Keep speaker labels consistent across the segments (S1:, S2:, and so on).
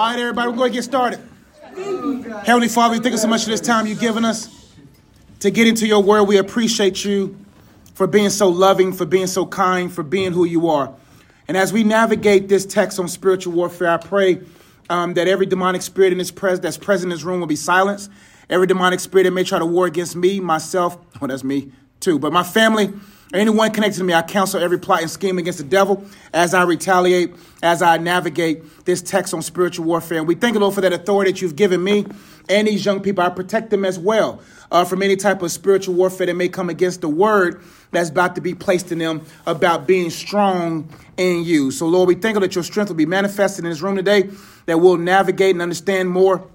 S1: All right, everybody, we're going to get started. Heavenly Father, we thank you so much for this time you've given us to get into your word. We appreciate you for being so loving, for being so kind, for being who you are. And as we navigate this text on spiritual warfare, I pray um, that every demonic spirit in this pres- that's present in this room will be silenced. Every demonic spirit that may try to war against me, myself, oh, that's me too, but my family, anyone connected to me, I counsel every plot and scheme against the devil as I retaliate, as I navigate this text on spiritual warfare. And we thank you, Lord, for that authority that you've given me and these young people. I protect them as well uh, from any type of spiritual warfare that may come against the word that's about to be placed in them about being strong in you. So, Lord, we thank you that your strength will be manifested in this room today, that we'll navigate and understand more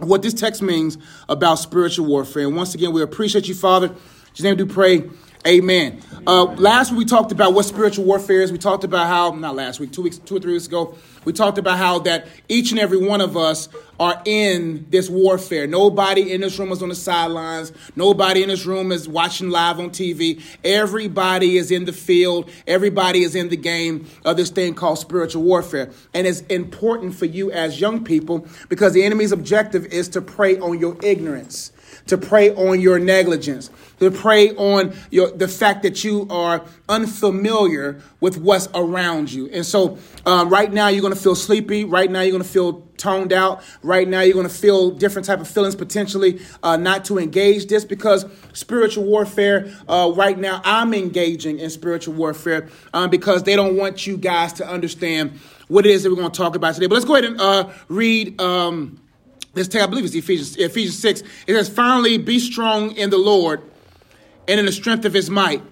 S1: what this text means about spiritual warfare. And once again, we appreciate you, Father. Just name do pray. Amen. Uh, last week we talked about what spiritual warfare is. We talked about how not last week, two weeks, two or three weeks ago, we talked about how that each and every one of us are in this warfare. Nobody in this room is on the sidelines. Nobody in this room is watching live on TV. Everybody is in the field. Everybody is in the game of this thing called spiritual warfare. And it's important for you as young people because the enemy's objective is to prey on your ignorance to prey on your negligence, to prey on your, the fact that you are unfamiliar with what's around you. And so, um, right now, you're going to feel sleepy. Right now, you're going to feel toned out. Right now, you're going to feel different type of feelings potentially uh, not to engage this because spiritual warfare. Uh, right now, I'm engaging in spiritual warfare um, because they don't want you guys to understand what it is that we're going to talk about today. But let's go ahead and uh, read. Um, Let's take, I believe it's Ephesians, Ephesians 6. It says, Finally, be strong in the Lord and in the strength of his might.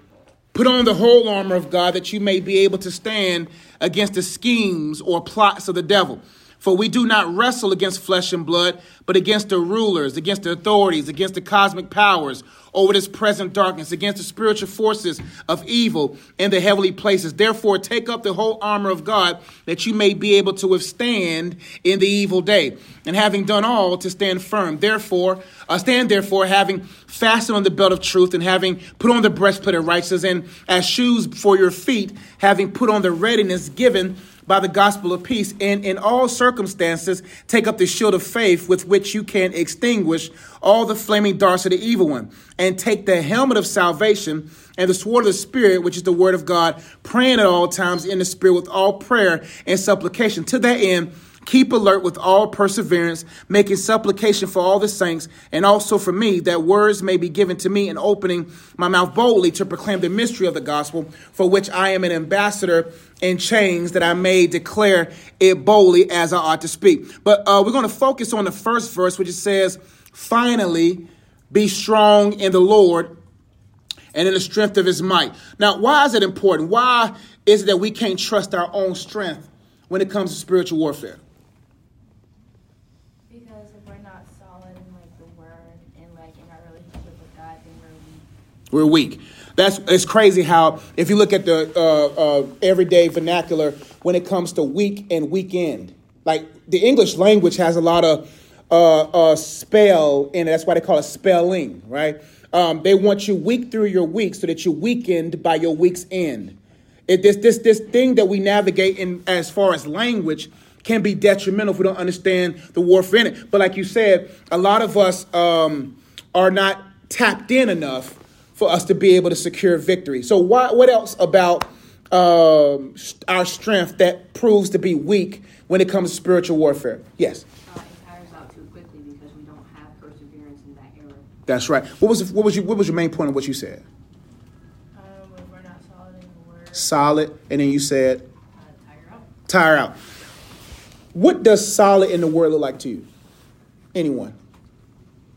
S1: Put on the whole armor of God that you may be able to stand against the schemes or plots of the devil. For we do not wrestle against flesh and blood, but against the rulers, against the authorities, against the cosmic powers over this present darkness, against the spiritual forces of evil in the heavenly places. Therefore, take up the whole armor of God that you may be able to withstand in the evil day. And having done all, to stand firm. Therefore, uh, stand therefore, having fastened on the belt of truth, and having put on the breastplate of righteousness, and as shoes for your feet, having put on the readiness given by the gospel of peace, and in all circumstances take up the shield of faith with which you can extinguish all the flaming darts of the evil one, and take the helmet of salvation and the sword of the Spirit, which is the word of God, praying at all times in the Spirit with all prayer and supplication. To that end, Keep alert with all perseverance, making supplication for all the saints, and also for me, that words may be given to me in opening my mouth boldly to proclaim the mystery of the gospel, for which I am an ambassador in chains, that I may declare it boldly as I ought to speak. But uh, we're going to focus on the first verse, which it says, Finally, be strong in the Lord and in the strength of his might. Now, why is it important? Why is it that we can't trust our own strength when it comes to spiritual warfare? We're weak. That's it's crazy how if you look at the uh, uh, everyday vernacular when it comes to week and weekend, like the English language has a lot of uh, uh, spell in it. That's why they call it spelling, right? Um, they want you week through your week so that you're weakened by your week's end. It, this this this thing that we navigate in as far as language can be detrimental if we don't understand the warfare in it. But like you said, a lot of us um, are not tapped in enough for us to be able to secure victory. So, what, what else about um, our strength that proves to be weak when it comes to spiritual warfare? Yes.
S2: Uh, it tires out too quickly because we don't have perseverance in that era.
S1: That's right. What was what was your, what was your main point of what you said?
S2: Um, we're not solid in the word.
S1: Solid, and then you said
S2: uh, tire out.
S1: Tire out. What does solid in the word look like to you? Anyone?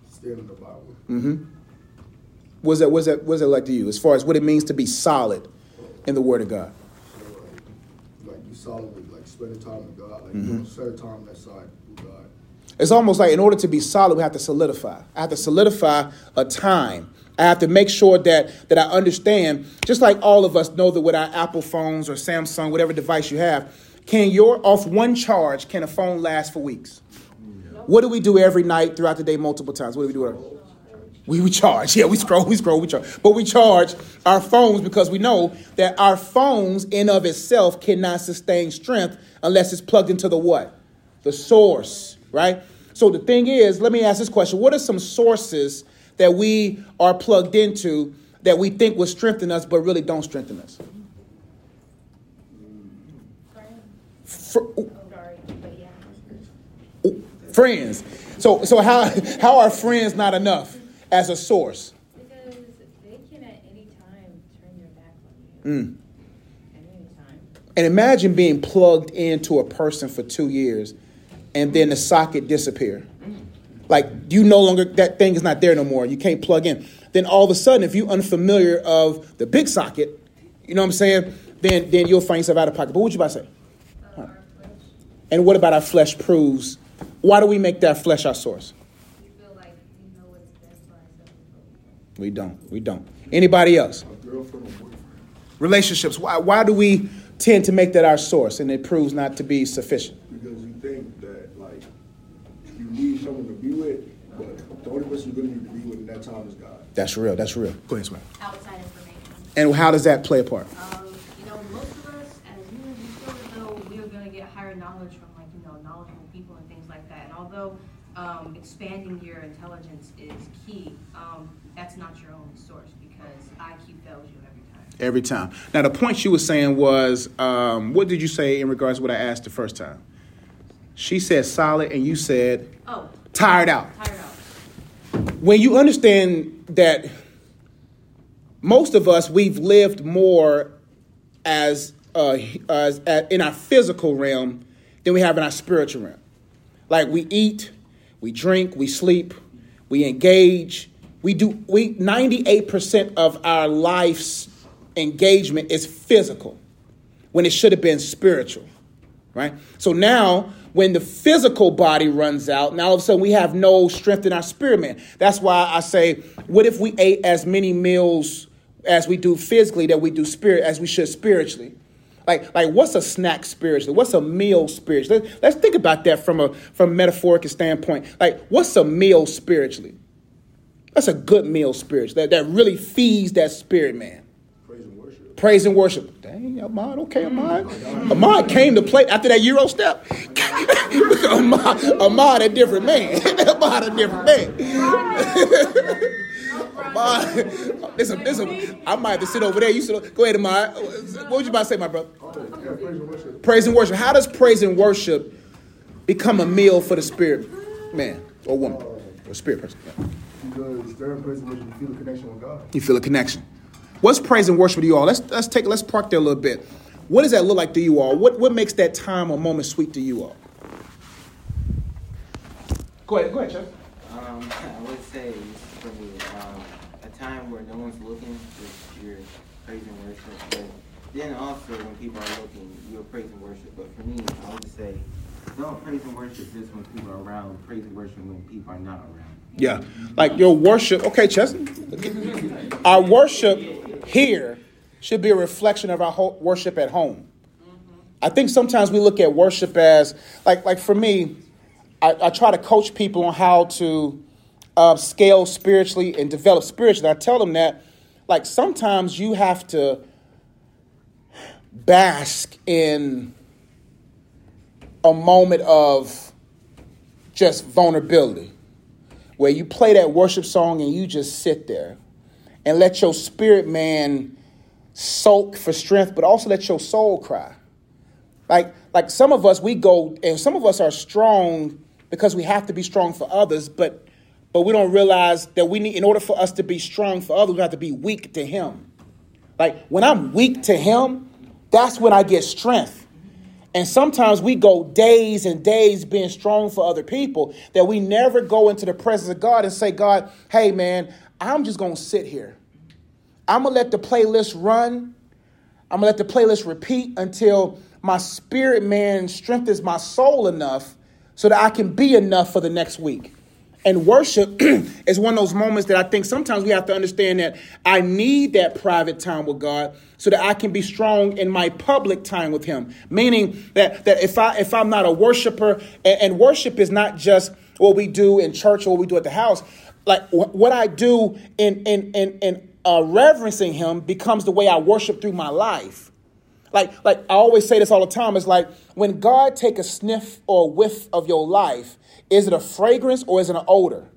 S3: Stand in the Bible.
S1: Mm-hmm. What's that, what's, that, what's that like to you as far as what it means to be solid in the Word of God?
S3: like you solid with like spending time with God, like mm-hmm. spending time that side with God.
S1: It's almost like in order to be solid, we have to solidify. I have to solidify a time. I have to make sure that that I understand, just like all of us know that with our Apple phones or Samsung, whatever device you have, can your off one charge, can a phone last for weeks? What do we do every night throughout the day multiple times? What do we do? We, we charge. Yeah, we scroll, we scroll, we charge. But we charge our phones because we know that our phones in of itself cannot sustain strength unless it's plugged into the what? The source, right? So the thing is, let me ask this question. What are some sources that we are plugged into that we think will strengthen us but really don't strengthen us? Fr- oh. friends. So so how how are friends not enough as a source?
S4: Because they can at any time turn their back on you.
S1: Mm.
S4: At any time.
S1: And imagine being plugged into a person for two years and then the socket disappear. Like you no longer that thing is not there no more. You can't plug in. Then all of a sudden, if you unfamiliar of the big socket, you know what I'm saying? Then then you'll find yourself out of pocket. But what you about to say?
S4: Uh,
S1: And what about our flesh proves? Why do we make that flesh our source?
S4: we feel like we know what's best for ourselves. but
S1: We
S4: we don't.
S1: don't. We don't. Anybody else?
S3: A girlfriend or boyfriend.
S1: Relationships. Why why do we tend to make that our source and it proves not to be sufficient?
S3: Because you think that like you need someone to be with, but the only person you're gonna need to be with in that time is God.
S1: That's real. That's real. Go ahead, Sway.
S2: Outside information.
S1: And how does that play a part?
S2: Um, you know, most of us as humans, we feel as though we are gonna get higher knowledge from like, you know, knowledgeable people and things like that. And although, um, expanding your intelligence is key, um, that's not your only source because IQ fails you every time.
S1: Every time. Now, the point she was saying was, um, what did you say in regards to what I asked the first time? She said solid, and you said
S2: Oh,
S1: tired out.
S2: tired out.
S1: When you understand that most of us, we've lived more as, uh, as, as in our physical realm than we have in our spiritual realm. Like we eat, we drink, we sleep, we engage. We do we 98% of our life's engagement is physical when it should have been spiritual. Right? So now when the physical body runs out, now all of a sudden we have no strength in our spirit man. That's why I say, what if we ate as many meals as we do physically that we do spirit as we should spiritually? Like, like what's a snack spiritually? What's a meal spiritually? Let's, think about that from a from a metaphorical standpoint. Like, what's a meal spiritually? That's a good meal spiritually. That, that really feeds that spirit man.
S3: Praise and worship.
S1: Praise and worship. Dang, Ahmad, okay, Ahmad. Ahmad came to play after that Euro step. Ahmad, Ahmad a different man. Ahmad a different man. Ahmad, listen, listen, I might have to sit over there. You sit, go ahead, Ahmad. What was you about to say, my brother?
S3: Oh, praise and worship.
S1: Praise and worship. How does praise and worship become a meal for the spirit man or woman uh, or spirit person? Yeah.
S3: Because during praise and worship, you feel a connection with God.
S1: You feel a connection. What's praise and worship to you all? Let's let's take let's park there a little bit. What does that look like to you all? What what makes that time or moment sweet to you all? Go ahead, go ahead, Chuck.
S5: Um, I would say for me, um, a time where no one's looking, just your praise and worship. But then also when people are looking, you'll praise and worship. But for me, I would say don't praise and worship just when people are around. Praise and worship when people are not around.
S1: Yeah, like your worship. Okay, Chesney. Our worship here should be a reflection of our worship at home. I think sometimes we look at worship as like like for me, I, I try to coach people on how to uh, scale spiritually and develop spiritually. I tell them that like sometimes you have to bask in a moment of just vulnerability where you play that worship song and you just sit there and let your spirit man soak for strength, but also let your soul cry. Like, like some of us, we go, and some of us are strong because we have to be strong for others, but but we don't realize that we need, in order for us to be strong for others, we have to be weak to Him. Like when I'm weak to Him, that's when I get strength. And sometimes we go days and days being strong for other people that we never go into the presence of God and say, God, hey man, I'm just gonna sit here. I'm gonna let the playlist run. I'm gonna let the playlist repeat until my spirit man strengthens my soul enough so that I can be enough for the next week. And worship is one of those moments that I think sometimes we have to understand that I need that private time with God so that I can be strong in my public time with Him. Meaning that, that if I if I'm not a worshiper, and, and worship is not just what we do in church or what we do at the house, like wh- what I do in in in, in uh, reverencing Him becomes the way I worship through my life. Like, like I always say this all the time. It's like when God take a sniff or a whiff of your life, is it a fragrance or is it an odor?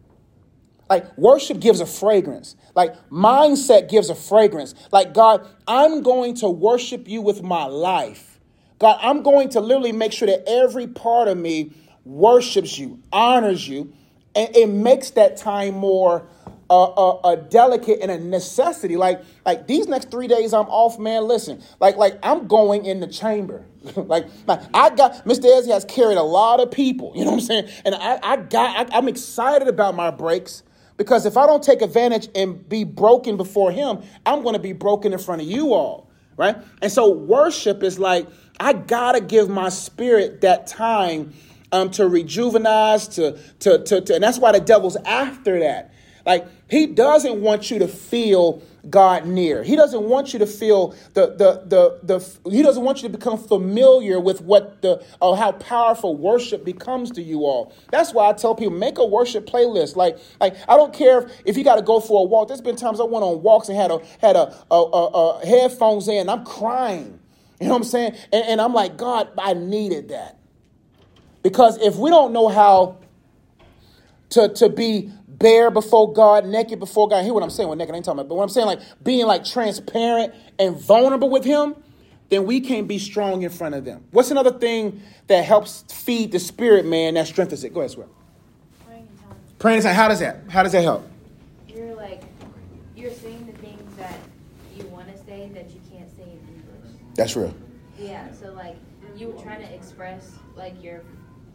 S1: Like worship gives a fragrance. Like mindset gives a fragrance. Like God, I'm going to worship you with my life. God, I'm going to literally make sure that every part of me worships you, honors you, and it makes that time more a, a, a, delicate and a necessity. Like like these next three days I'm off, man. Listen, like like I'm going in the chamber. like, like I got Mr. Ezzy has carried a lot of people. You know what I'm saying? And I I got I, I'm excited about my breaks. Because if I don't take advantage and be broken before him, I'm going to be broken in front of you all, right? And so worship is like, I got to give my spirit that time um, to rejuvenize, to, to, to, to, and that's why the devil's after that. Like, he doesn't want you to feel God near. He doesn't want you to feel the the the the he doesn't want you to become familiar with what the or how powerful worship becomes to you all. That's why I tell people make a worship playlist. Like like I don't care if, if you got to go for a walk. There's been times I went on walks and had a had a, a, a, a headphones in. I'm crying. You know what I'm saying? And, and I'm like, God, I needed that. Because if we don't know how to, to be bare before God, naked before God. Hear what I'm saying with naked, I ain't talking about, but what I'm saying, like being like transparent and vulnerable with Him, then we can't be strong in front of them. What's another thing that helps feed the spirit, man, that strengthens it? Go ahead, Sway.
S4: Praying in tongues.
S1: Praying in tongues, how does that? How does that help?
S4: You're like, you're saying the things that you want to say that you can't say in English.
S1: That's real.
S4: Yeah, so like you were trying to express like your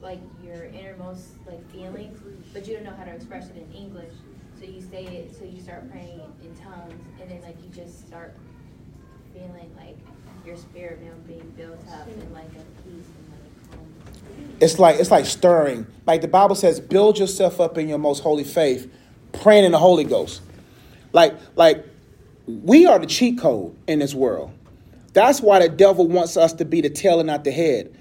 S4: like your innermost like feelings, but you don't know how to express it in English. So you say it, so you start praying in tongues, and then like you just start feeling like your spirit man being built up and like a peace.
S1: It's like it's like stirring. Like the Bible says, build yourself up in your most holy faith, praying in the Holy Ghost. Like like we are the cheat code in this world. That's why the devil wants us to be the tail and not the head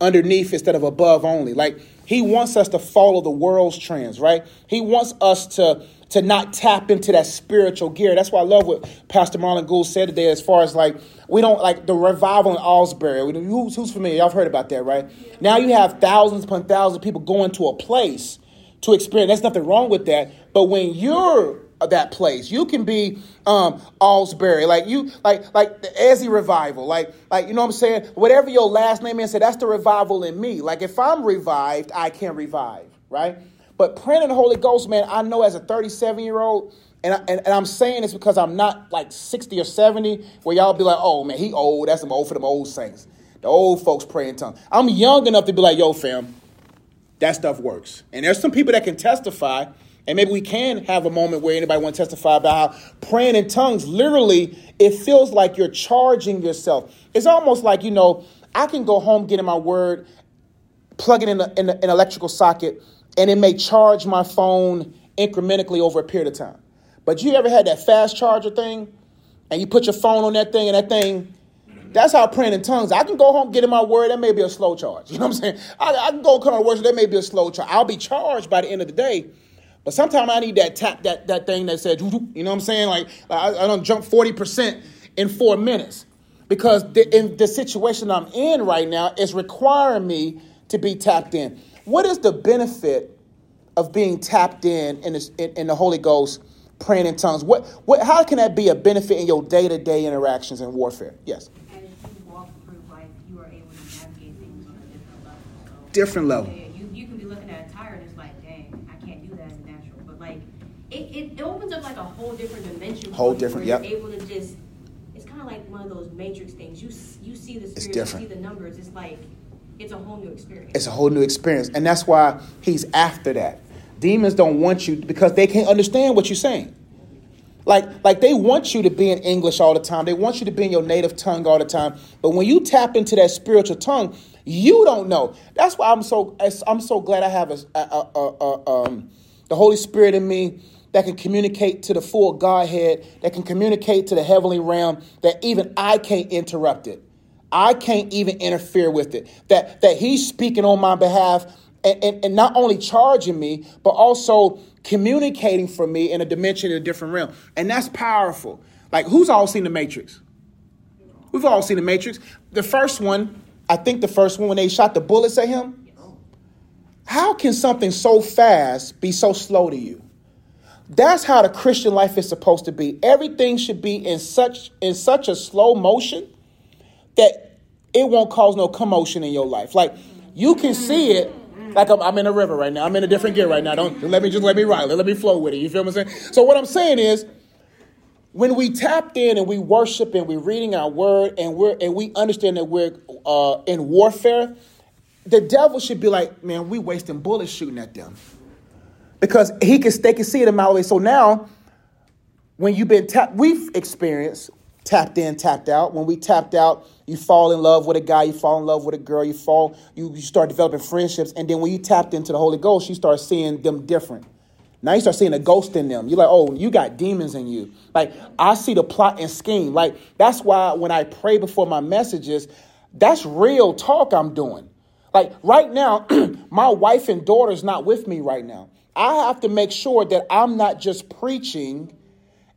S1: underneath instead of above only. Like he wants us to follow the world's trends, right? He wants us to to not tap into that spiritual gear. That's why I love what Pastor Marlon Gould said today, as far as like we don't like the revival in Asbury. Who's, who's familiar? Y'all have heard about that, right? Now you have thousands upon thousands of people going to a place to experience. There's nothing wrong with that. But when you're that place. You can be um Asbury, like you like like the Ezzy revival, like like you know what I'm saying. Whatever your last name is, say that's the revival in me. Like if I'm revived, I can revive, right? But praying in the Holy Ghost, man, I know as a 37 year old, and, I, and, and I'm saying this because I'm not like 60 or 70, where y'all be like, oh man, he old. That's some old for them old saints. The old folks praying tongues. I'm young enough to be like, yo, fam, that stuff works. And there's some people that can testify and maybe we can have a moment where anybody want to testify about how praying in tongues, literally, it feels like you're charging yourself. It's almost like, you know, I can go home, get in my word, plug it in, a, in a, an electrical socket, and it may charge my phone incrementally over a period of time. But you ever had that fast charger thing? And you put your phone on that thing, and that thing that's how praying in tongues. I can go home, get in my word. That may be a slow charge. You know what I'm saying? I, I can go come to worship. That may be a slow charge. I'll be charged by the end of the day. But sometimes I need that tap, that that thing that said, you know what I'm saying? Like I, I don't jump 40% in four minutes. Because the, in the situation I'm in right now is requiring me to be tapped in. What is the benefit of being tapped in in, this, in, in the Holy Ghost, praying in tongues? What, what, how can that be a benefit in your day to day interactions and warfare? Yes.
S2: As you walk through life, you are able to navigate things on a different level.
S1: Different level.
S2: Yeah, you, you can be looking at a tire and it's like, dang, I can't do that as natural. But like, it, it, it opens up like a whole different dimension.
S1: Whole different-.
S2: You're able to just, it's kind of like one of those matrix things. You you see the spirit,
S1: different.
S2: you see the numbers. It's like, it's a whole new experience.
S1: It's a whole new experience. And that's why he's after that. Demons don't want you because they can't understand what you're saying. Like, like they want you to be in English all the time. They want you to be in your native tongue all the time. But when you tap into that spiritual tongue, you don't know. That's why I'm so I'm so glad I have a, a, a, a um, the Holy Spirit in me that can communicate to the full Godhead, that can communicate to the heavenly realm, that even I can't interrupt it. I can't even interfere with it. That that He's speaking on my behalf and, and, and not only charging me, but also communicating for me in a dimension in a different realm. And that's powerful. Like, who's all seen the Matrix? We've all seen the Matrix. The first one, I think the first one when they shot the bullets at him. How can something so fast be so slow to you? That's how the Christian life is supposed to be. Everything should be in such in such a slow motion that it won't cause no commotion in your life. Like you can see it. Like I'm, I'm in a river right now. I'm in a different gear right now. Don't let me just let me ride. Let me flow with it. You feel what I'm saying? So what I'm saying is, when we tapped in and we worship and we're reading our word and we're and we understand that we're uh, in warfare, the devil should be like, man, we wasting bullets shooting at them because he can they can see it a mile away. So now, when you've been tapped, we've experienced tapped in, tapped out. When we tapped out, you fall in love with a guy, you fall in love with a girl, you fall, you, you start developing friendships, and then when you tapped into the Holy Ghost, you start seeing them different. Now you start seeing a ghost in them. You're like, oh, you got demons in you. Like I see the plot and scheme. Like that's why when I pray before my messages, that's real talk I'm doing. Like right now, my wife and daughter's not with me right now. I have to make sure that I'm not just preaching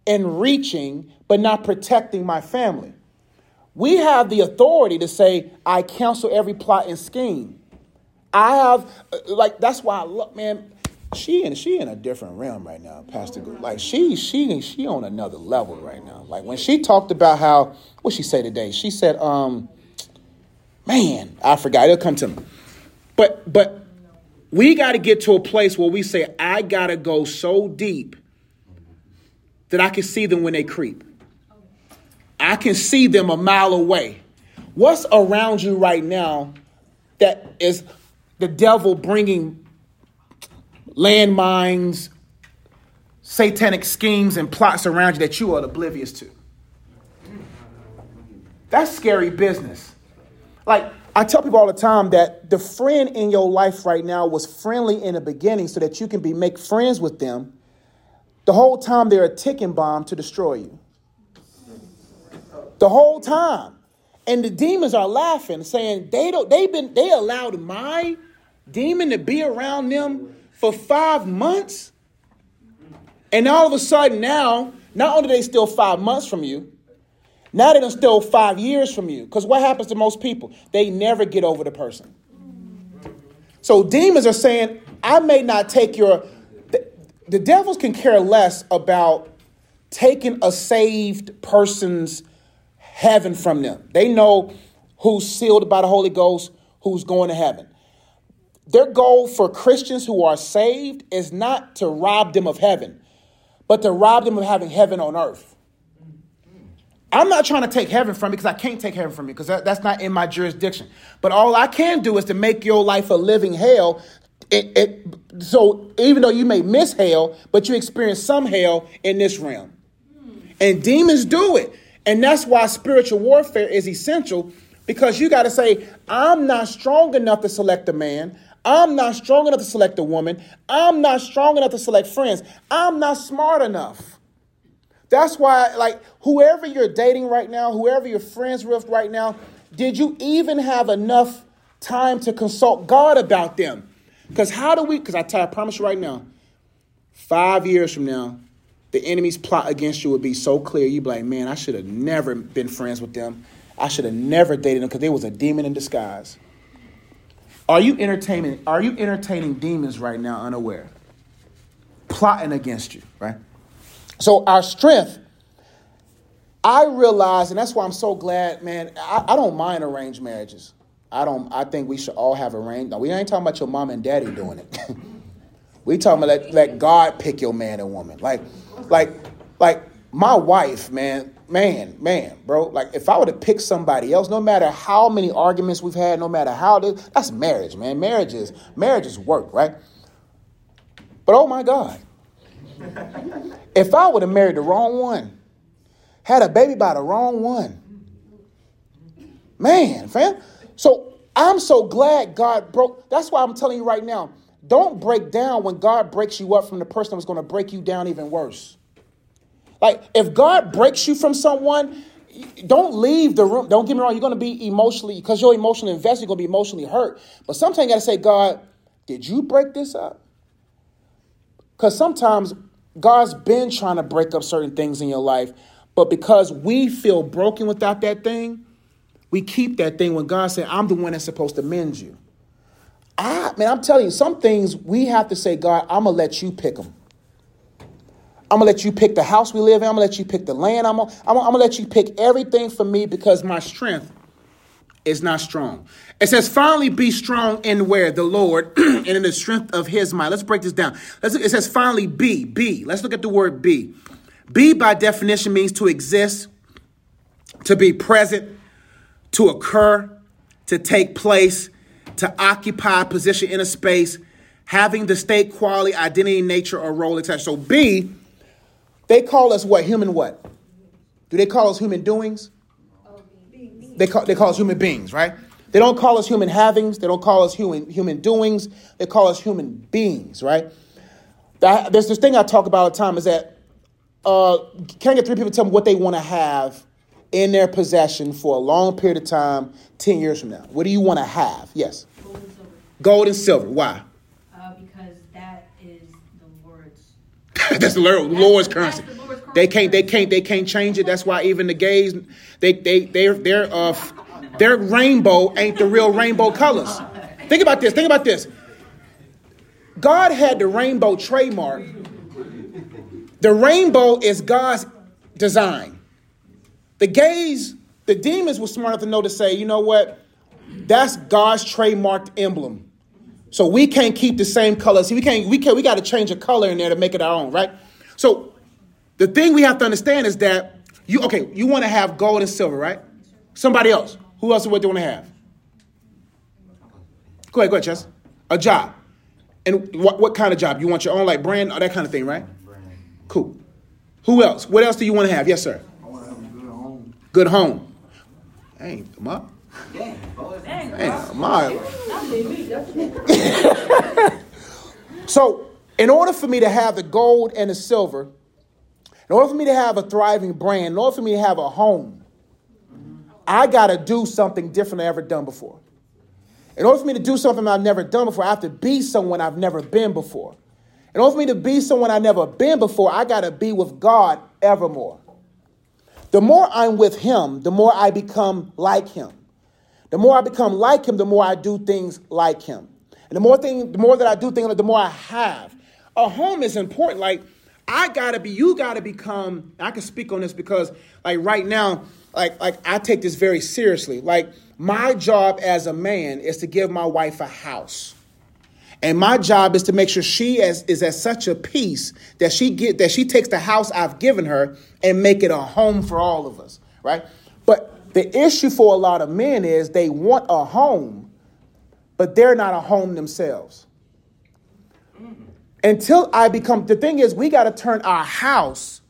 S1: and reaching, but not protecting my family. We have the authority to say, I counsel every plot and scheme. I have, uh, like, that's why I look, man. She and she in a different realm right now, Pastor. Go. Like she she she on another level right now. Like when she talked about how what she say today, she said, um, man, I forgot. It'll come to me. But but we got to get to a place where we say, I got to go so deep that I can see them when they creep. I can see them a mile away. What's around you right now that is the devil bringing landmines, satanic schemes, and plots around you that you are oblivious to? That's scary business. Like, I tell people all the time that the friend in your life right now was friendly in the beginning so that you can be make friends with them. The whole time they're a ticking bomb to destroy you. The whole time. And the demons are laughing, saying they don't they've been they allowed my demon to be around them for five months. And all of a sudden now, not only they steal five months from you, now they done stole five years from you. Because what happens to most people? They never get over the person. So demons are saying, I may not take your. The, the devils can care less about taking a saved person's heaven from them. They know who's sealed by the Holy Ghost, who's going to heaven. Their goal for Christians who are saved is not to rob them of heaven, but to rob them of having heaven on earth. I'm not trying to take heaven from you because I can't take heaven from you because that, that's not in my jurisdiction. But all I can do is to make your life a living hell. It, it, so even though you may miss hell, but you experience some hell in this realm. And demons do it. And that's why spiritual warfare is essential because you got to say, I'm not strong enough to select a man. I'm not strong enough to select a woman. I'm not strong enough to select friends. I'm not smart enough. That's why, like, whoever you're dating right now, whoever you're friends with right now, did you even have enough time to consult God about them? Because how do we, because I, I promise you right now, five years from now, the enemy's plot against you would be so clear. You'd be like, man, I should have never been friends with them. I should have never dated them because they was a demon in disguise. Are you entertaining, are you entertaining demons right now unaware? Plotting against you, right? So our strength, I realize, and that's why I'm so glad, man. I, I don't mind arranged marriages. I don't. I think we should all have arranged. We ain't talking about your mom and daddy doing it. we talking about let, let God pick your man and woman. Like, like, like my wife, man, man, man, bro. Like, if I were to pick somebody else, no matter how many arguments we've had, no matter how this, that's marriage, man. Marriage is marriage is work, right? But oh my God, if I would have married the wrong one, had a baby by the wrong one, man, fam. So I'm so glad God broke. That's why I'm telling you right now don't break down when God breaks you up from the person that was going to break you down even worse. Like, if God breaks you from someone, don't leave the room. Don't get me wrong, you're going to be emotionally, because you're emotionally invested, you're going to be emotionally hurt. But sometimes you got to say, God, did you break this up? Because sometimes God's been trying to break up certain things in your life, But because we feel broken without that thing, we keep that thing when God said, I'm the one that's supposed to mend you. I, man, I'm telling you, some things we have to say, God, I'm to let you pick them. I'm gonna let you pick the house we live in. I'm gonna let you pick the land. I'm gonna, I'm gonna, I'm gonna let you pick everything for me because my strength is not strong. It says, finally be strong in where? The Lord and in the strength of his mind. Let's break this down. Let's, it says, finally be, be. Let's look at the word be. Be by definition means to exist, to be present, to occur, to take place, to occupy a position in a space, having the state, quality, identity, nature, or role attached. So be, they call us what? Human what? Do they call us human doings? They call, they call us human beings, right? They don't call us human havings. They don't call us human human doings. They call us human beings, right? That, there's this thing I talk about all the time is that uh, can I get three people to tell me what they want to have in their possession for a long period of time, 10 years from now? What do you want to have? Yes.
S2: Gold and silver.
S1: Gold and silver. Why?
S2: Uh, because that is the Lord's.
S1: That's the Lord, Lord's
S2: the-
S1: currency.
S2: that's the Lord's currency.
S1: They can't, they can't, they can't change it. That's why even the gays, they, they, they're, they're, uh, their rainbow ain't the real rainbow colors. Think about this. Think about this. God had the rainbow trademark. The rainbow is God's design. The gays, the demons were smart enough to know to say, you know what? That's God's trademarked emblem. So we can't keep the same colors. We can't. We can't. We got to change a color in there to make it our own, right? So the thing we have to understand is that you okay. You want to have gold and silver, right? Somebody else. Who else? What they want to have? Go ahead. Go ahead, Chess. A job. And what, what kind of job? You want your own like brand or that kind of thing, right? Brand. Cool. Who else? What else do you want to have? Yes, sir.
S3: I want to have a good home.
S1: Good home. Hey, ma.
S5: Yeah, boys.
S1: Hey, ma. so, in order for me to have the gold and the silver, in order for me to have a thriving brand, in order for me to have a home, I got to do something different I've ever done before. In order for me to do something I've never done before, I have to be someone I've never been before. In order for me to be someone I've never been before, I got to be with God evermore. The more I'm with Him, the more I become like Him. The more I become like Him, the more I do things like Him. And the more thing, the more that I do things, the more I have. A home is important. Like I gotta be, you gotta become. I can speak on this because, like right now, like like I take this very seriously. Like my job as a man is to give my wife a house. And my job is to make sure she is, is at such a peace that she get that she takes the house I've given her and make it a home for all of us, right? But the issue for a lot of men is they want a home, but they're not a home themselves. Until I become the thing is we got to turn our house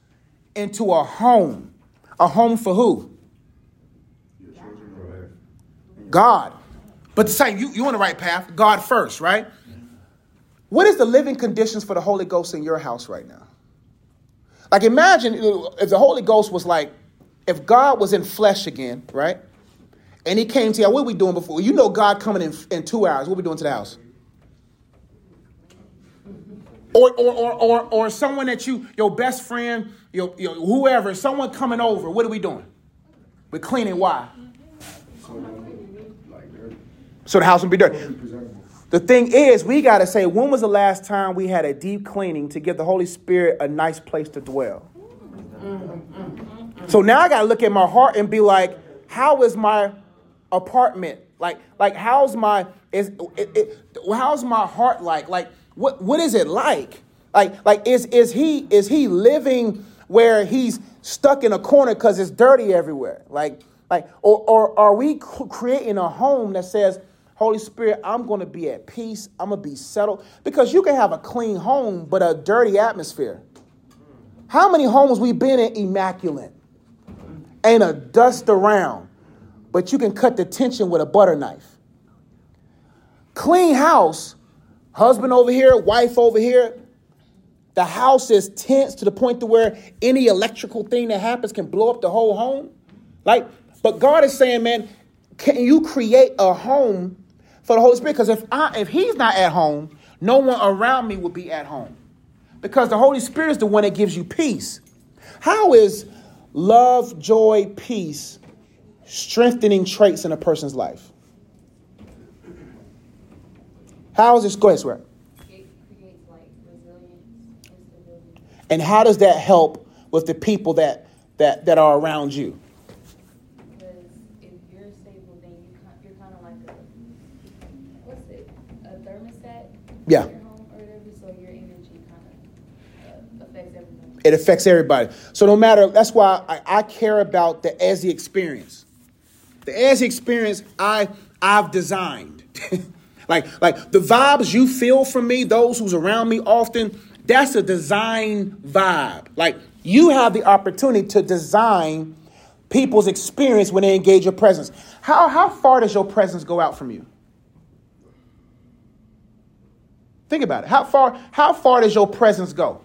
S1: into a home. A home for who? God. But the same, you, you on the right path. God first, right? What is the living conditions for the Holy Ghost in your house right now? Like imagine if the Holy Ghost was like, if God was in flesh again, right? And he came to you, what are we doing before? You know God coming in, in two hours. What are we doing to the house? Or, or, or, or, or someone that you, your best friend, your, your whoever, someone coming over, what are we doing? We're cleaning. Why?
S3: So,
S1: the house will be dirty. The thing is, we got to say, when was the last time we had a deep cleaning to give the Holy Spirit a nice place to dwell? So now I got to look at my heart and be like, how is my apartment? Like, like how's my is it, it, how's my heart like? Like, what what is it like? Like, like is is he is he living where he's stuck in a corner because it's dirty everywhere? Like, like, or or are we creating a home that says? Holy Spirit, I'm going to be at peace. I'm going to be settled. Because you can have a clean home, but a dirty atmosphere. How many homes we been in immaculate? Ain't a dust around, but you can cut the tension with a butter knife. Clean house, husband over here, wife over here. The house is tense to the point to where any electrical thing that happens can blow up the whole home. Like, but God is saying, man, can you create a home for the Holy Spirit? Because if I if He's not at home, no one around me will be at home. Because the Holy Spirit is the one that gives you peace. How is love, joy, peace, strengthening traits in a person's life. How is this? Go ahead, Sway.
S4: It creates like resilience and stability.
S1: And how does that help with the people that that that are around you?
S4: Because if you're stable, then you you're kind of like a what's it? A thermostat.
S1: Yeah.
S4: Home or whatever, so your energy kind of affects everything.
S1: It affects everybody. So no matter that's why I, care about the ESI experience. The ESI experience I I've designed. like like the vibes you feel from me, those who's around me often, that's a design vibe. Like you have the opportunity to design people's experience when they engage your presence. How how far does your presence go out from you? Think about it. How far how far does your presence go?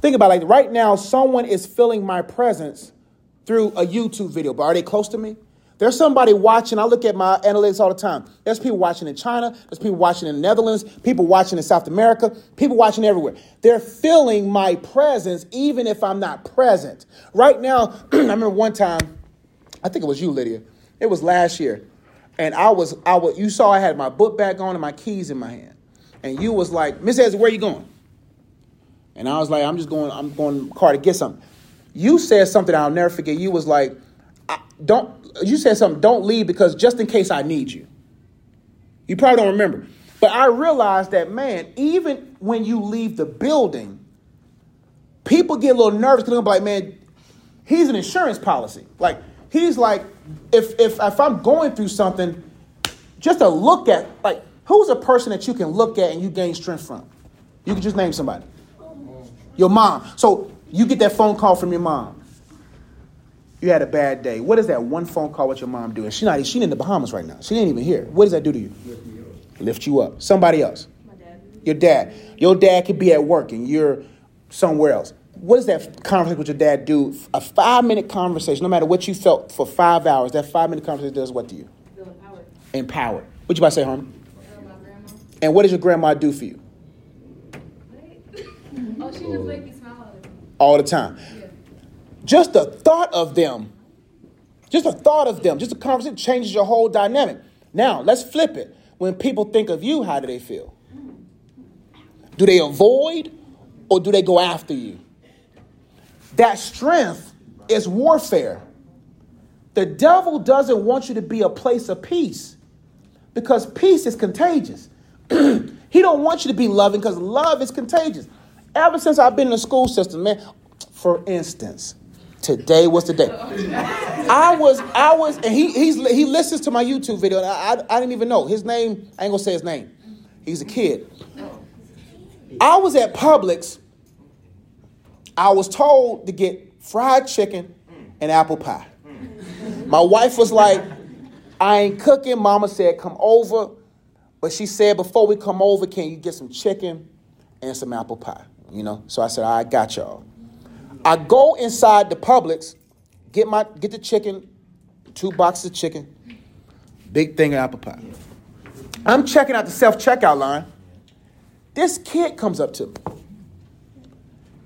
S1: Think about it. like right now, someone is feeling my presence through a YouTube video, but are they close to me? There's somebody watching. I look at my analytics all the time. There's people watching in China. There's people watching in the Netherlands. People watching in South America. People watching everywhere. They're feeling my presence even if I'm not present. Right now, I remember one time, I think it was you, Lydia. It was last year, and I was I was you saw I had my book bag on and my keys in my hand, and you was like, Miss Ezra, where you going? And I was like, I'm just going, I'm going to car to get something. You said something I'll never forget. You was like, I, don't, you said something, don't leave because just in case I need you. You probably don't remember. But I realized that, man, even when you leave the building, people get a little nervous because they're like, man, he's an insurance policy. Like, he's like, if, if, if I'm going through something, just to look at, like, who's a person that you can look at and you gain strength from? You can just name somebody. Your mom. So you get that phone call from your mom. You had a bad day. What does that one phone call with your mom do? And she not she in the Bahamas right now. She ain't even here. What does that do to you? Lift you up. Somebody else.
S2: My dad.
S1: Your dad. Your dad could be at work and you're somewhere else. What does that conversation with your dad do? A five minute conversation, no matter what you felt for five hours, that five minute conversation does what to you?
S2: Feel empowered.
S1: Empowered. What you about to say, Harmon?
S4: Or uh, my grandma.
S1: And what does your grandma do for you?
S4: Oh, she just make me smile all the time.
S1: All the time.
S4: Yeah.
S1: Just the thought of them, just the thought of them, just a conversation changes your whole dynamic. Now, let's flip it. When people think of you, how do they feel? Do they avoid or do they go after you? That strength is warfare. The devil doesn't want you to be a place of peace because peace is contagious. he don't want you to be loving because love is contagious. Ever since I've been in the school system, man, for instance, today was the day. I was, I was, and he he's he listens to my YouTube video, I, I, I didn't even know his name. I ain't gonna say his name. He's a kid. I was at Publix. I was told to get fried chicken and apple pie. My wife was like, I ain't cooking. Mama said, come over. But she said, before we come over, can you get some chicken and some apple pie? You know? So I said, I got y'all. I go inside the Publix, get my get the chicken, two boxes of chicken, big thing of apple pie. I'm checking out the self-checkout line. This kid comes up to me.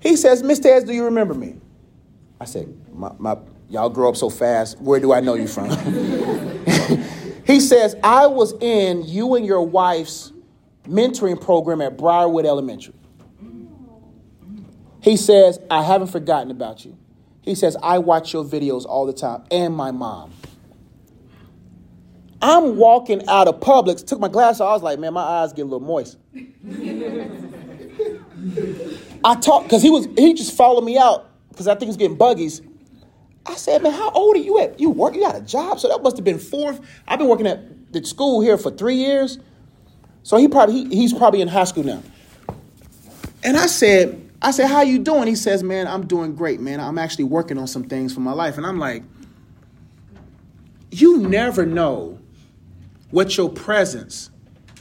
S1: He says, Mr. Ez, do you remember me? I said, my, my, y'all grow up so fast. Where do I know you from? he says, I was in you and your wife's mentoring program at Briarwood Elementary. He says, I haven't forgotten about you. He says, I watch your videos all the time, and my mom. I'm walking out of Publix, took my glasses off, I was like, man, my eyes get a little moist. I talked, because he was he just followed me out, because I think he's getting buggies. I said, man, how old are you at? You work, you got a job? So that must have been fourth. I've been working at the school here for three years. So he probably he, he's probably in high school now. And I said, I said, how you doing? He says, man, I'm doing great, man. I'm actually working on some things for my life. And I'm like, you never know what your presence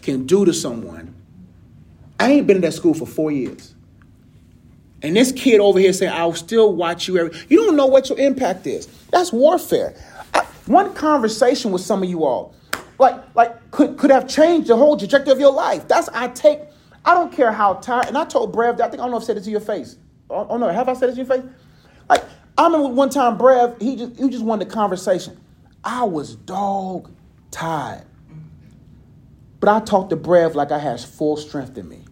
S1: can do to someone. I ain't been in that school for four years. And this kid over here saying, I'll still watch you every you don't know what your impact is. That's warfare. I, one conversation with some of you all, like, like could, could have changed the whole trajectory of your life. That's I take, I don't care how tired, and I told Brev I think I don't know if I said it to your face. Oh, oh no, have I said it to your face? Like, I remember one time, Brev, he just he just wanted a conversation. I was dog tired. But I talked to Brev like I had full strength in me.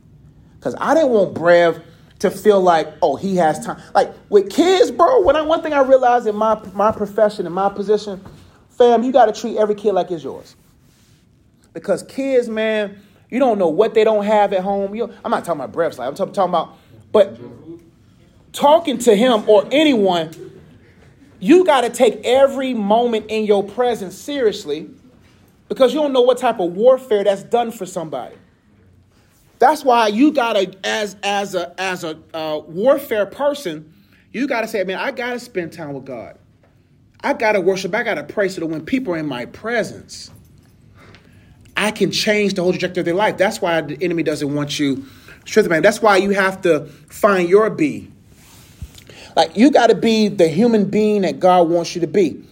S1: Because I didn't want Brev to feel like, oh, he has time. Like with kids, bro, when I, one thing I realized in my, my profession, in my position, fam, you got to treat every kid like it's yours. Because kids, man, you don't know what they don't have at home. You, I'm not talking about Brev's life. I'm talking, talking about, but talking to him or anyone, you got to take every moment in your presence seriously because you don't know what type of warfare that's done for somebody. That's why you gotta, as as a as a uh, warfare person, you gotta say, man, I gotta spend time with God. I gotta worship. I gotta pray so that when people are in my presence, I can change the whole trajectory of their life. That's why the enemy doesn't want you strengthened, man. That's why you have to find your be. Like you got to be the human being that God wants you to be,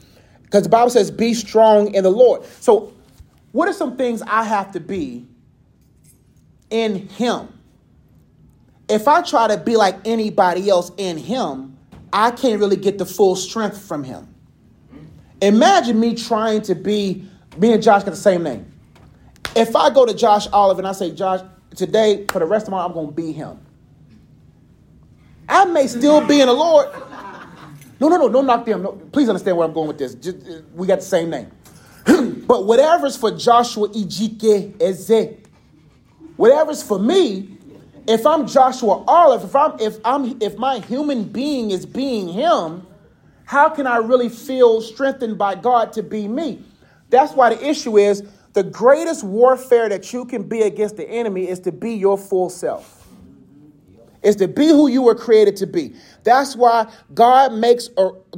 S1: because the Bible says, "Be strong in the Lord." So, what are some things I have to be in him. If I try to be like anybody else in him, I can't really get the full strength from him. Imagine me trying to be, me and Josh got the same name. If I go to Josh Olive and I say, Josh, today, for the rest of my life, I'm going to be him. I may still be in the Lord. No, no, no, don't knock them. No, please understand where I'm going with this. Just, uh, we got the same name. but whatever's for Joshua Ijike Eze, Whatever's for me, if I'm Joshua Olive, if I'm if I'm if my human being is being him, how can I really feel strengthened by God to be me? That's why the issue is the greatest warfare that you can be against the enemy is to be your full self. Is to be who you were created to be. That's why God makes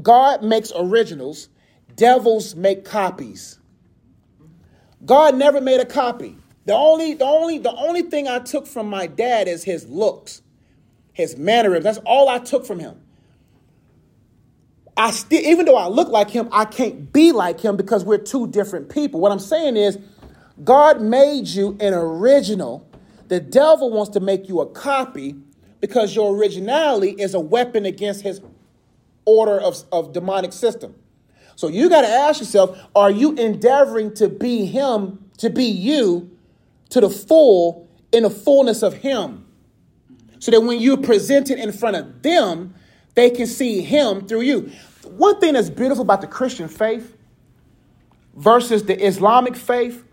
S1: God makes originals, devils make copies. God never made a copy. The only, the only, the only thing I took from my dad is his looks, his mannerisms. That's all I took from him. I still, even though I look like him, I can't be like him because we're two different people. What I'm saying is, God made you an original. The devil wants to make you a copy because your originality is a weapon against his order of, of demonic system. So you got to ask yourself, are you endeavoring to be him, to be you, to the full in the fullness of Him. So that when you're presented in front of them, they can see Him through you. One thing that's beautiful about the Christian faith versus the Islamic faith,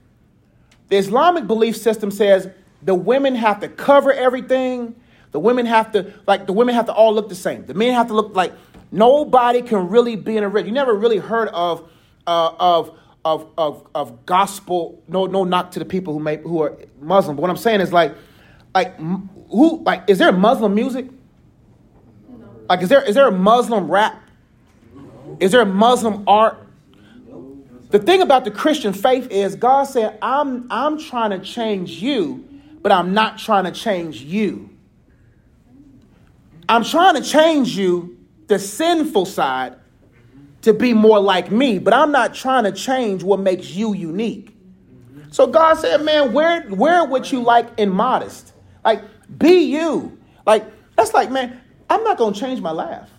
S1: the Islamic belief system says the women have to cover everything. The women have to, like, the women have to all look the same. The men have to look like nobody can really be in a red. You never really heard of, uh, of of, of, of gospel. No, no knock to the people who make who are Muslim. But what I'm saying is like, like who like is there Muslim music? Like is there is there a Muslim rap? Is there a Muslim art? The thing about the Christian faith is God said, I'm I'm trying to change you, but I'm not trying to change you. I'm trying to change you, the sinful side, to be more like me, but I'm not trying to change what makes you unique. So God said, man, wear, wear what you like in modest. Like, be you. Like, that's like, man, I'm not going to change my laugh.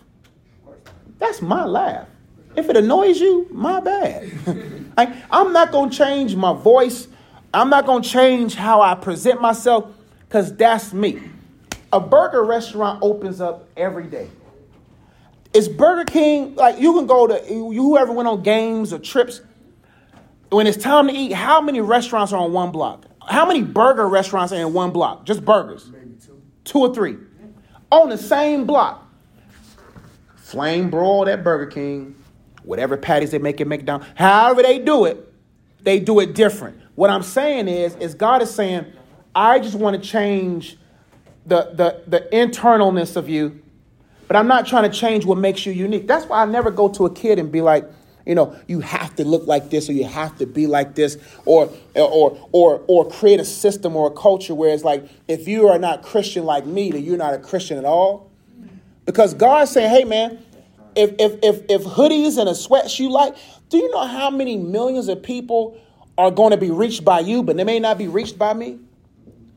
S1: That's my laugh. If it annoys you, my bad. like, I'm not going to change my voice. I'm not going to change how I present myself because that's me. A burger restaurant opens up every day. It's Burger King like you can go to you whoever went on games or trips when it's time to eat? How many restaurants are on one block? How many burger restaurants are in one block? Just burgers, maybe two, two or three, on the same block. Flame broiled at Burger King, whatever patties they make at McDonald's, however they do it, they do it different. What I'm saying is, is God is saying, I just want to change the the the internalness of you but I'm not trying to change what makes you unique. That's why I never go to a kid and be like, you know, you have to look like this or you have to be like this or or or or create a system or a culture where it's like if you are not Christian like me, then you're not a Christian at all. Because God's saying, hey man, if if if if hoodies and a sweat you like, do you know how many millions of people are going to be reached by you, but they may not be reached by me?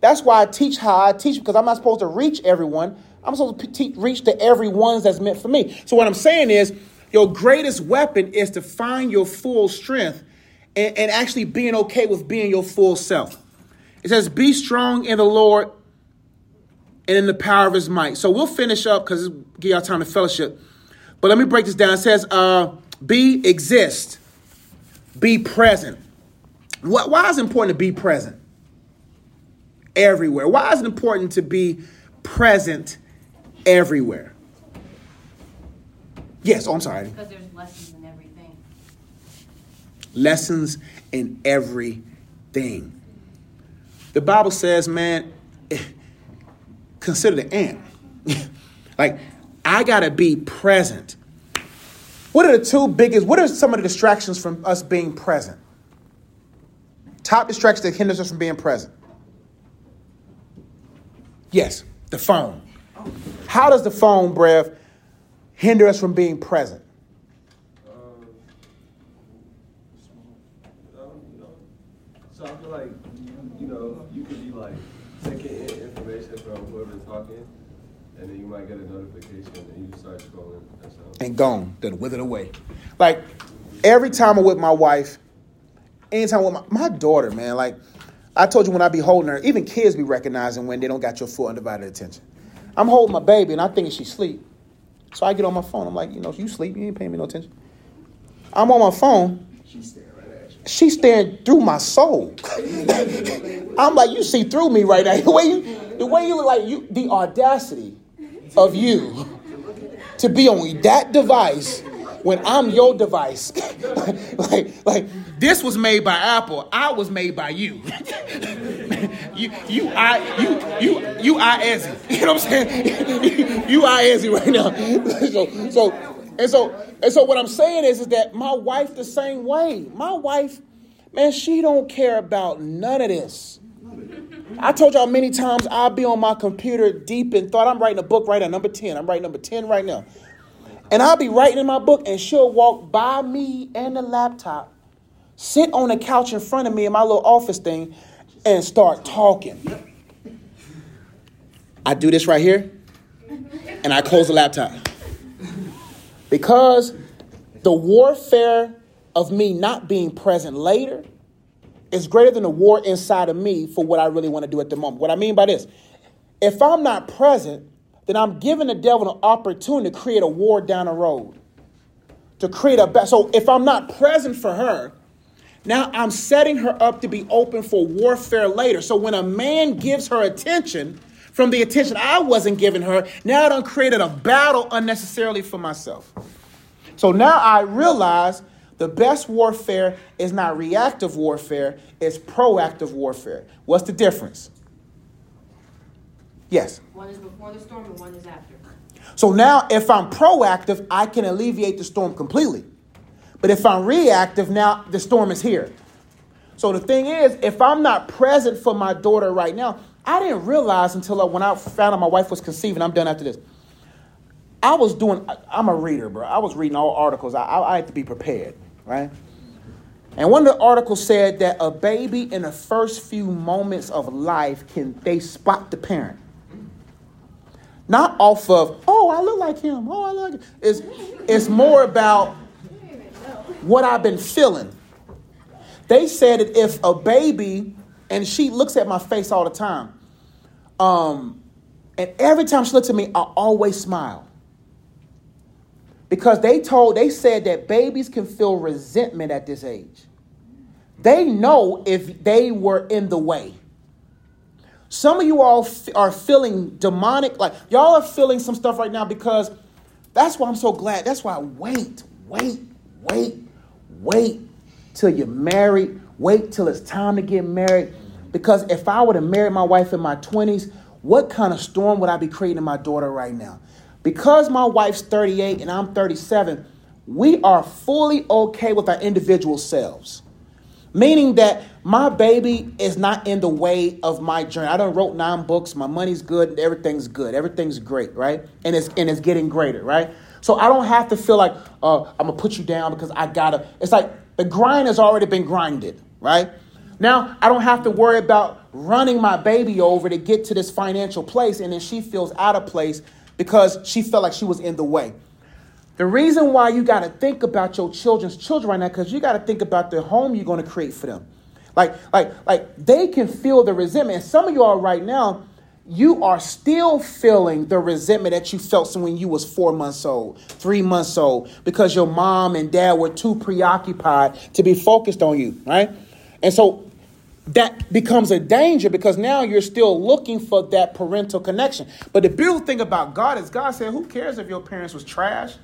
S1: That's why I teach how I teach because I'm not supposed to reach everyone. I'm supposed to reach to every one that's meant for me. So what I'm saying is, your greatest weapon is to find your full strength and, and actually being okay with being your full self. It says, "Be strong in the Lord and in the power of His might." So we'll finish up because give y'all time to fellowship. But let me break this down. It says, uh, "Be exist, be present." Why, why is it important to be present? Everywhere. Why is it important to be present everywhere? Yes, oh, I'm sorry.
S2: Because there's lessons in everything.
S1: Lessons in everything. The Bible says, man, consider the ant. like, I got to be present. What are the two biggest, what are some of the distractions from us being present? Top distraction that hinders us from being present. Yes, the phone. How does the phone, Brev, hinder us from being present?
S6: So I feel like you know you could be like taking in information from whoever's talking, and then you might get a notification, and you start scrolling.
S1: And gone, then withered away. Like every time I'm with my wife, anytime with my, my daughter, man, like I told you when I be holding her, even kids be recognizing when they don't got your full undivided attention. I'm holding my baby and I think she sleep. So I get on my phone. I'm like, you know, you sleep, you ain't paying me no attention. I'm on my phone.
S3: She's staring right at you.
S1: She's staring through my soul. I'm like, you see through me right now. The way you, the way you look like you, the audacity of you to be on that device when I'm your device. like, like this was made by Apple. I was made by you. you, you, I, you, you, you, I Ezzy. You know what I'm saying? you, I Ezzy right now. so, so, and so, and so, what I'm saying is, is that my wife the same way. My wife, man, she don't care about none of this. I told y'all many times I'll be on my computer deep in thought. I'm writing a book right now, number 10. I'm writing number 10 right now. And I'll be writing in my book, and she'll walk by me and the laptop, sit on the couch in front of me in my little office thing, and start talking. I do this right here, and I close the laptop. Because the warfare of me not being present later is greater than the war inside of me for what I really want to do at the moment. What I mean by this, if I'm not present, then I'm giving the devil an opportunity to create a war down the road. To create a ba- so if I'm not present for her, now I'm setting her up to be open for warfare later. So when a man gives her attention from the attention I wasn't giving her, now I done created a battle unnecessarily for myself. So now I realize the best warfare is not reactive warfare, it's proactive warfare. What's the difference? Yes.
S2: One is before the storm and one is after.
S1: So now, if I'm proactive, I can alleviate the storm completely. But if I'm reactive, now the storm is here. So the thing is, if I'm not present for my daughter right now, I didn't realize until I, when I found out my wife was conceiving. I'm done after this. I was doing. I'm a reader, bro. I was reading all articles. I, I, I had to be prepared, right? And one of the articles said that a baby in the first few moments of life can they spot the parent. Not off of, oh, I look like him. Oh, I look. It's, it's more about what I've been feeling. They said that if a baby, and she looks at my face all the time, um, and every time she looks at me, I always smile. Because they told, they said that babies can feel resentment at this age. They know if they were in the way. Some of you all f- are feeling demonic, like y'all are feeling some stuff right now because that's why I'm so glad. That's why I wait, wait, wait, wait till you're married. Wait till it's time to get married. Because if I would have married my wife in my 20s, what kind of storm would I be creating in my daughter right now? Because my wife's 38 and I'm 37, we are fully okay with our individual selves. Meaning that my baby is not in the way of my journey. I done wrote nine books. My money's good. Everything's good. Everything's great, right? And it's and it's getting greater, right? So I don't have to feel like uh, I'm gonna put you down because I gotta. It's like the grind has already been grinded, right? Now I don't have to worry about running my baby over to get to this financial place, and then she feels out of place because she felt like she was in the way. The reason why you got to think about your children's children right now, because you got to think about the home you're going to create for them. Like, like, like they can feel the resentment. And some of you all right now, you are still feeling the resentment that you felt when you was four months old, three months old, because your mom and dad were too preoccupied to be focused on you, right? And so that becomes a danger because now you're still looking for that parental connection. But the beautiful thing about God is God said, who cares if your parents was trash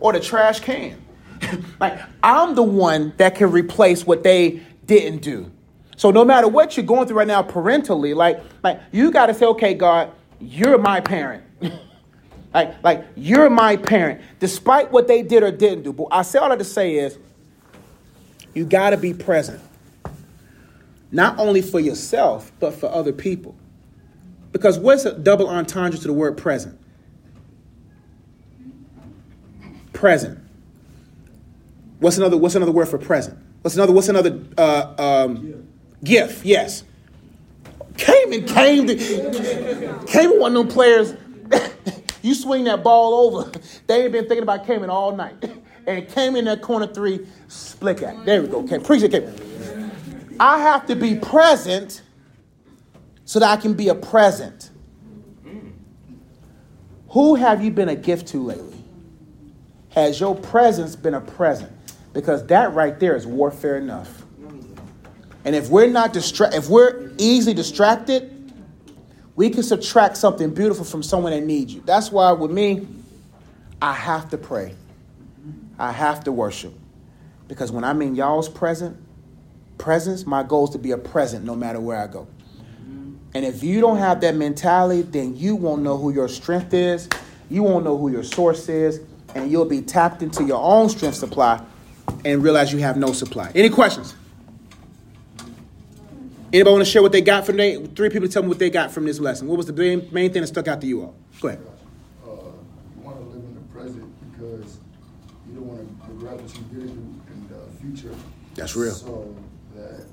S1: or the trash can? like I'm the one that can replace what they didn't do. So no matter what you're going through right now parentally, like like you got to say, okay, God, you're my parent. like like you're my parent, despite what they did or didn't do. But I say all that to say is, you got to be present, not only for yourself but for other people. Because what's a double entendre to the word present? Present. What's another What's another word for present? What's another What's another uh, um, Gift, yes. Came and came to came one of them players. you swing that ball over. They ain't been thinking about Cayman all night. And came in that corner three, split that. There we go. Okay, appreciate it. I have to be present so that I can be a present. Who have you been a gift to lately? Has your presence been a present? Because that right there is warfare enough. And if we're not distra- if we're easily distracted, we can subtract something beautiful from someone that needs you. That's why with me, I have to pray. I have to worship. Because when I'm in y'all's present, presence, my goal is to be a present no matter where I go. And if you don't have that mentality, then you won't know who your strength is, you won't know who your source is, and you'll be tapped into your own strength supply and realize you have no supply. Any questions? Anybody want to share what they got from they three people tell me what they got from this lesson? What was the main, main thing that stuck out to you all? Go ahead.
S3: Uh, you want to live in the present because you don't want to regret what you did in the future.
S1: That's real.
S3: So that,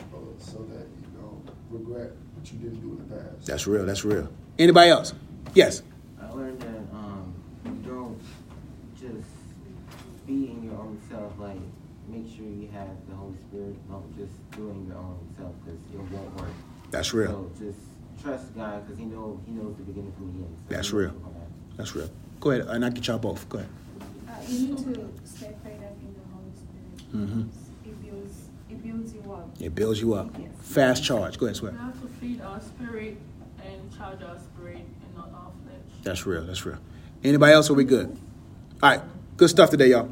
S3: uh, so that you don't regret what you didn't do in the past.
S1: That's real. That's real. Anybody else? Yes.
S5: I learned that um, you don't just be in your own self. Like, make sure you have the Holy Spirit. Don't just doing your own self because it won't work.
S1: That's real.
S5: So just trust God because He know He knows the beginning from the end. So
S1: That's real.
S5: knows what's gonna happen.
S1: That's real. Go ahead, and I get y'all both. Go ahead.
S7: Uh, you need to stay prayed up in the Holy Spirit.
S1: Mhm.
S7: It builds, it builds you up.
S1: It builds you up.
S7: Yes.
S1: Fast charge. Go ahead, Sway.
S8: We have to feed our spirit and charge our spirit and not our flesh.
S1: That's real. That's real. Anybody else? Are we good? All right. Good stuff today, y'all.